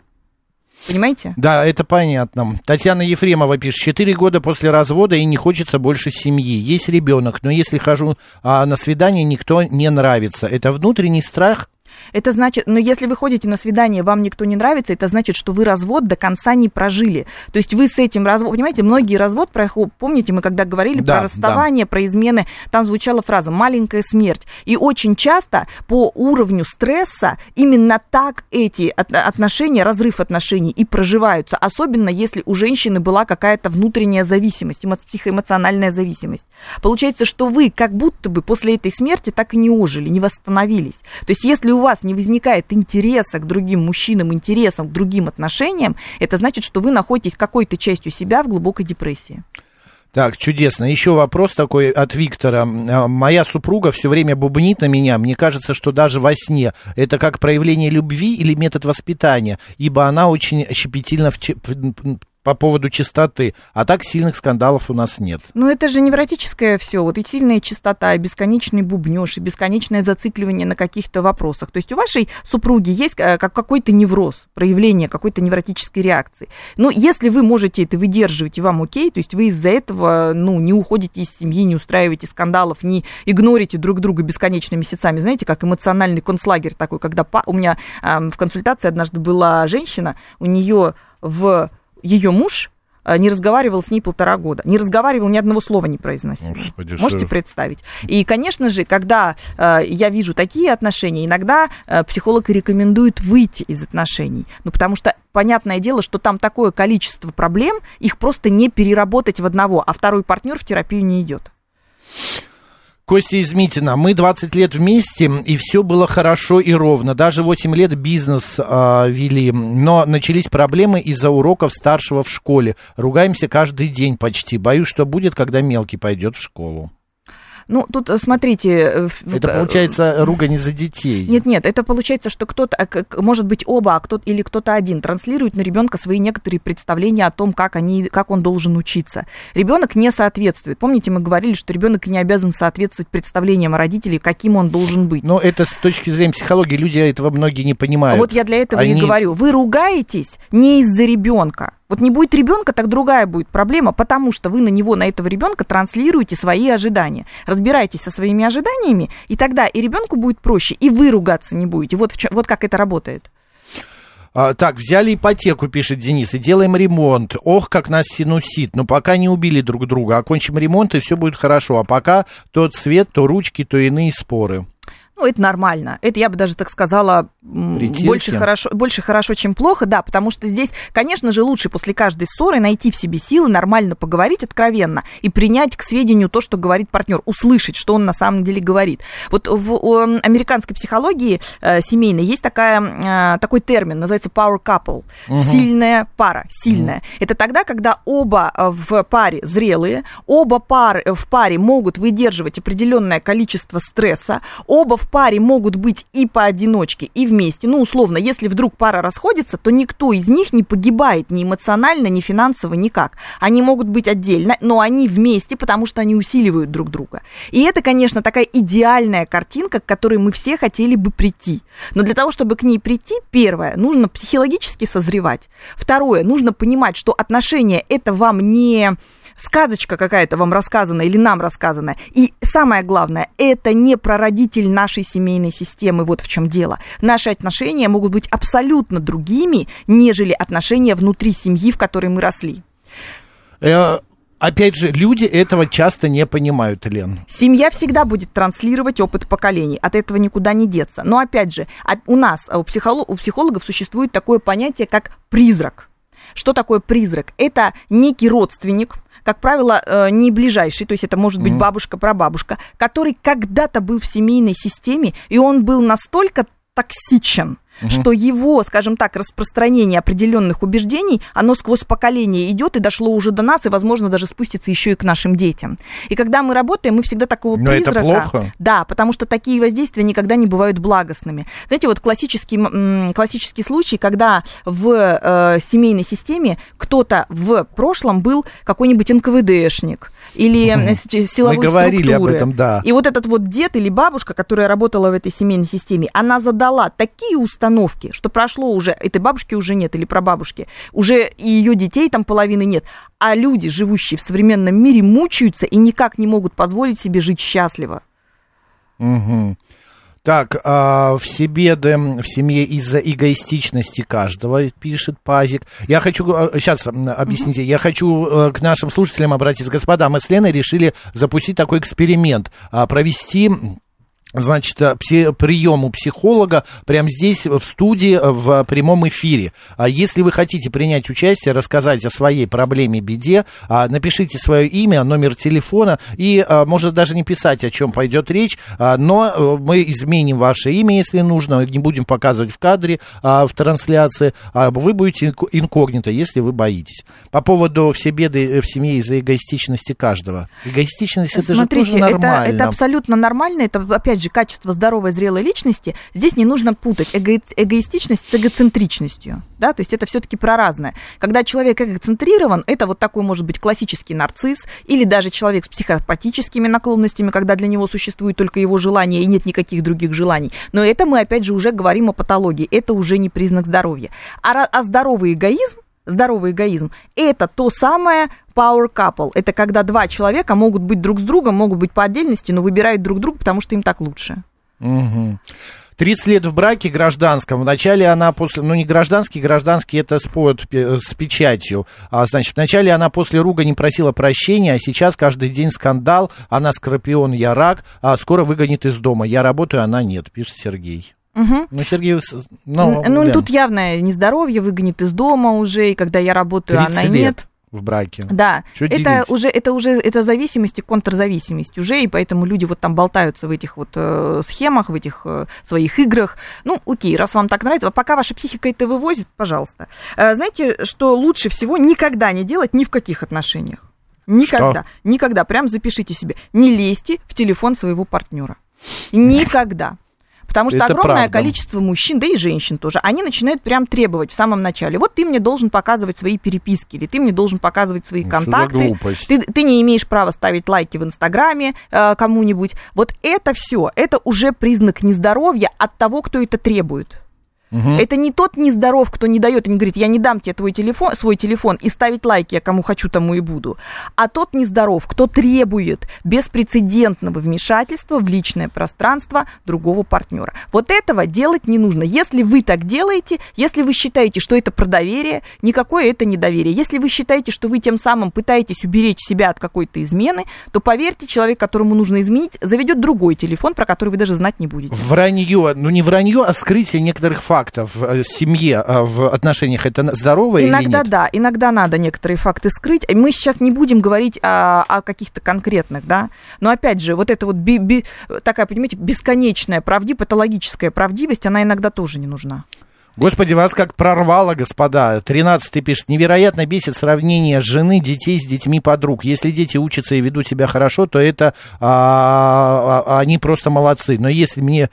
Speaker 3: Понимаете?
Speaker 1: Да, это понятно. Татьяна Ефремова пишет, четыре года после развода и не хочется больше семьи. Есть ребенок, но если хожу а, на свидание, никто не нравится. Это внутренний страх?
Speaker 3: Это значит, но если вы ходите на свидание, вам никто не нравится, это значит, что вы развод до конца не прожили. То есть вы с этим разводом, понимаете, многие развод помните, мы когда говорили
Speaker 1: Да,
Speaker 3: про расставание, про измены, там звучала фраза «маленькая смерть». И очень часто по уровню стресса именно так эти от- отношения, разрыв отношений и проживаются, особенно если у женщины была какая-то внутренняя зависимость, эмо- психоэмоциональная зависимость. Получается, что вы как будто бы после этой смерти так и не ожили, не восстановились. То есть если у вас не возникает интереса к другим мужчинам, интересам к другим отношениям, это значит, что вы находитесь какой-то частью себя в глубокой депрессии.
Speaker 1: Так, чудесно. Еще вопрос такой от Виктора. А, Моя супруга все время бубнит на меня. Мне кажется, что даже во сне это как проявление любви или метод воспитания, ибо она очень щепетильна в по поводу чистоты, а так сильных скандалов у нас нет.
Speaker 3: Но это же невротическое все, вот и сильная чистота, и бесконечный бубнеж, и бесконечное зацикливание на каких-то вопросах. То есть у вашей супруги есть э, как какой-то невроз, проявление какой-то невротической реакции. Но если вы можете это выдерживать, и вам окей, то есть вы из-за этого ну, не уходите из семьи, не устраиваете скандалов, не игнорите друг друга бесконечными месяцами, знаете, как эмоциональный концлагерь такой, когда у меня в консультации однажды была женщина, у нее в ее муж э, не разговаривал с ней полтора года. Не разговаривал, ни одного слова не произносил.
Speaker 1: Господи,
Speaker 3: Можете
Speaker 1: что-
Speaker 3: представить? И, конечно же, когда э, я вижу такие отношения, иногда э, психолог и рекомендует выйти из отношений. Ну, потому что понятное дело, что там такое количество проблем, их просто не переработать в одного, а второй партнер в терапию не идет.
Speaker 1: Костя из Митина. Мы 20 лет вместе, и все было хорошо и ровно. Даже 8 лет бизнес а, вели. Но начались проблемы из-за уроков старшего в школе. Ругаемся каждый день почти. Боюсь, что будет, когда мелкий пойдет в школу.
Speaker 3: Ну, тут, э, смотрите... э,
Speaker 1: Это
Speaker 3: э,
Speaker 1: получается ругань из-за детей.
Speaker 3: Нет, нет, это получается, что кто-то, может быть, оба, а кто или кто-то один транслирует на ребенка свои некоторые представления о том, как они, как он должен учиться. Ребенок не соответствует. Помните, мы говорили, что ребенок не обязан соответствовать представлениям родителей, каким он должен быть.
Speaker 1: Но это с точки зрения психологии люди этого многие не понимают.
Speaker 3: Вот я для этого и
Speaker 1: Они-
Speaker 3: говорю. Вы ругаетесь не из-за ребенка. Вот не будет ребенка, так другая будет проблема, потому что вы на него, на этого ребенка транслируете свои ожидания. Разбирайтесь со своими ожиданиями, и тогда и ребенку будет проще, и вы ругаться не будете. Вот, чё- вот как это работает.
Speaker 1: А, так, взяли ипотеку, пишет Денис, и делаем ремонт. Ох, как нас синусит. Но пока не убили друг друга. Окончим ремонт, и все будет хорошо. А пока то цвет, то ручки, то иные споры.
Speaker 3: Ну, это нормально. Это, я бы даже так сказала,
Speaker 1: Притирки.
Speaker 3: больше хорошо, больше хорошо, чем плохо, да, потому что здесь, конечно же, лучше после каждой ссоры найти в себе силы, нормально поговорить откровенно и принять к сведению то, что говорит партнер, услышать, что он на самом деле говорит. Вот в американской психологии э, семейной есть такая, э, такой термин, называется power couple, сильная пара, сильная. Это тогда, когда оба э, в паре зрелые, оба пары э, в паре могут выдерживать определенное количество стресса, оба в паре могут быть и поодиночке, и вместе. Ну, условно, если вдруг пара расходится, то никто из них не погибает ни эмоционально, ни финансово, никак. Они могут быть отдельно, но они вместе, потому что они усиливают друг друга. И это, конечно, такая идеальная картинка, к которой мы все хотели бы прийти. Но для того, чтобы к ней прийти, первое, нужно психологически созревать. Второе, нужно понимать, что отношения это вам не сказочка какая-то вам рассказана или нам рассказана. И самое главное, это не прародитель нашей семейной системы, вот в чем дело. Наши отношения могут быть абсолютно другими, нежели отношения внутри семьи, в которой мы росли.
Speaker 1: Э, опять же, люди этого часто не понимают, Лен.
Speaker 3: Семья всегда будет транслировать опыт поколений, от этого никуда не деться. Но опять же, у нас, а у, психоло- у психологов существует такое понятие, как призрак. Что такое призрак? Это некий родственник, как правило, э, не ближайший, то есть это может быть бабушка, прабабушка, который когда-то был в семейной системе, и он был настолько токсичен, что его, скажем так, распространение определенных убеждений, оно сквозь поколение идет и дошло уже до нас, и, возможно, даже спустится еще и к нашим детям. И когда мы работаем, мы всегда такого
Speaker 1: Но это
Speaker 3: призрака...
Speaker 1: плохо?
Speaker 3: Да, потому что такие воздействия никогда не бывают благостными. Знаете, вот классический, классический случай, когда в э, семейной системе кто-то в прошлом был какой-нибудь НКВДшник или с- силовой
Speaker 1: Мы говорили об
Speaker 3: структуры.
Speaker 1: этом, да.
Speaker 3: И вот этот вот дед или бабушка, которая работала в этой семейной системе, она задала такие установки, что прошло уже, этой бабушки уже нет, или прабабушки, уже и ее детей там половины нет. А люди, живущие в современном мире, мучаются и никак не могут позволить себе жить счастливо.
Speaker 1: Мгм. Так, а, все беды в семье из-за эгоистичности каждого, пишет Пазик. Я хочу, сейчас объясните, я хочу э, к нашим слушателям обратиться. Господа, мы с Леной решили запустить такой эксперимент, а, провести Значит, э, прием у психолога прямо здесь, в студии, э, в прямом эфире. А Если вы хотите принять участие, рассказать о своей проблеме, беде, а, напишите свое имя, номер телефона, и а, может даже не писать, о чем пойдет речь, но э, мы изменим ваше имя, если нужно, не будем показывать в кадре, в трансляции, вы будете инко- инкогнито, если вы боитесь. По поводу все беды в семье из-за эгоистичности каждого. Эгоистичность, это же тоже
Speaker 3: это,
Speaker 1: нормально.
Speaker 3: это абсолютно нормально. Это, опять же, качество здоровой, зрелой личности. Здесь не нужно путать эго- эгоистичность с эгоцентричностью. Да? То есть это все-таки про разное. Когда человек эгоцентрирован, это вот такой может быть классический нарцисс, или даже человек с психопатическими наклонностями, когда для него существует только его желание и нет никаких других желаний. Но это мы, опять же, уже говорим о патологии. Это уже не признак здоровья. А, а здоровый эгоизм Здоровый эгоизм – это то самое power couple. Это когда два человека могут быть друг с другом, могут быть по отдельности, но выбирают друг друга, потому что им так лучше.
Speaker 1: Мгм. 30 лет в браке гражданском. Вначале она после... Ну, не гражданский, гражданский это спот пе- с печатью. А, значит, вначале она после руга не просила прощения, а сейчас каждый день скандал. Она скорпион, я рак. А скоро выгонит из дома. Я работаю, она нет, пишет Сергей.
Speaker 3: Мгм.
Speaker 1: Ну, Сергей... Ну,
Speaker 3: ну,
Speaker 1: Лен,
Speaker 3: тут явное нездоровье, выгонит из дома уже, и когда я работаю,
Speaker 1: 30
Speaker 3: она
Speaker 1: лет.
Speaker 3: нет.
Speaker 1: в браке.
Speaker 3: Да,
Speaker 1: Чё
Speaker 3: это
Speaker 1: делить?
Speaker 3: уже, это уже, это зависимость и контрзависимость уже, и поэтому люди вот там болтаются в этих вот э, схемах, в этих э, своих играх. Ну, окей, раз вам так нравится, пока ваша психика это вывозит, пожалуйста. Э, знаете, что лучше всего никогда не делать ни в каких отношениях? Никогда,
Speaker 1: Что?
Speaker 3: никогда, прям запишите себе, не лезьте в телефон своего партнера. Никогда. Потому что
Speaker 1: Это
Speaker 3: огромное
Speaker 1: правда.
Speaker 3: количество мужчин, да и женщин тоже, они начинают прям требовать в самом начале. Вот ты мне должен показывать свои переписки, или ты мне должен показывать свои
Speaker 1: Ну,
Speaker 3: контакты. Ты, ты не имеешь права ставить лайки в Инстаграме э, кому-нибудь. Вот это все, это уже признак нездоровья от того, кто это требует. Это не тот нездоров, кто не дает и не говорит, я не дам тебе твой телефон, свой телефон и ставить лайки я кому хочу, тому и буду. А тот нездоров, кто требует беспрецедентного вмешательства в личное пространство другого партнера. Вот этого делать не нужно. Если вы так делаете, если вы считаете, что это про доверие, никакое это не доверие. Если вы считаете, что вы тем самым пытаетесь уберечь себя от какой-то измены, то поверьте, человек, которому нужно изменить, заведет другой телефон, про который вы даже знать не будете.
Speaker 1: Вранье, ну не вранье, а скрытие некоторых фактов в э, семье, э, в отношениях, это здорово или
Speaker 3: Иногда
Speaker 1: нет?
Speaker 3: да, иногда надо некоторые факты скрыть. Мы сейчас не будем говорить о, о каких-то конкретных, да. Но опять же, вот эта вот би- би- такая, понимаете, бесконечная правдивость, патологическая правдивость, она иногда тоже не нужна.
Speaker 1: Господи, вас как прорвало, господа. 13 пишет, невероятно бесит сравнение жены, детей с детьми подруг. Если дети учатся и ведут себя хорошо, то это а, а, они просто молодцы. Но если мне,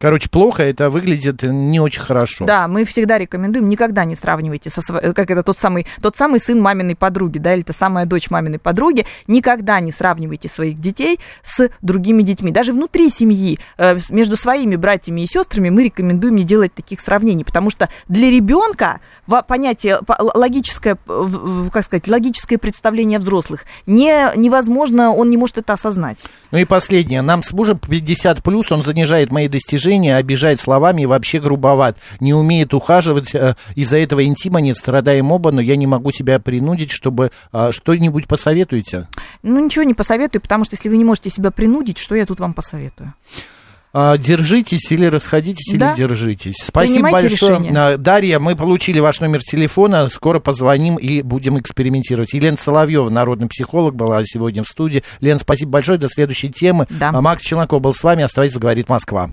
Speaker 1: короче, плохо, это выглядит не очень хорошо.
Speaker 3: Да, мы всегда рекомендуем, никогда не сравнивайте со сво- как это тот самый, тот самый сын маминой подруги, да, или та самая дочь маминой подруги, никогда не сравнивайте своих детей с другими детьми. Даже внутри семьи, э, между своими братьями и сестрами мы рекомендуем не делать таких сравнений, потому что для ребенка понятие, логическое, э, как сказать, логическое представление взрослых не, невозможно, он не может это осознать.
Speaker 1: Ну и последнее. Нам с мужем 50 плюс, он занижает мои достижения, обижает словами и вообще грубоват. Не умеет ухаживать, э, из-за этого интима нет, страдаем оба, но я не могу себя принудить, чтобы э, что-нибудь посоветуете.
Speaker 3: Ну, ничего не посоветую, потому что если вы не можете себя принудить, что я тут вам посоветую?
Speaker 1: А, Держитесь или расходитесь,
Speaker 3: Да.
Speaker 1: или держитесь. Спасибо
Speaker 3: Принимайте
Speaker 1: большое.
Speaker 3: решение.
Speaker 1: А, Дарья, мы получили ваш номер телефона. Скоро позвоним и будем экспериментировать. Елена Соловьева, народный психолог, была сегодня в студии. Лен, спасибо большое. До следующей темы.
Speaker 3: Да.
Speaker 1: А Макс Челноков был с вами. Оставайтесь, говорит Москва.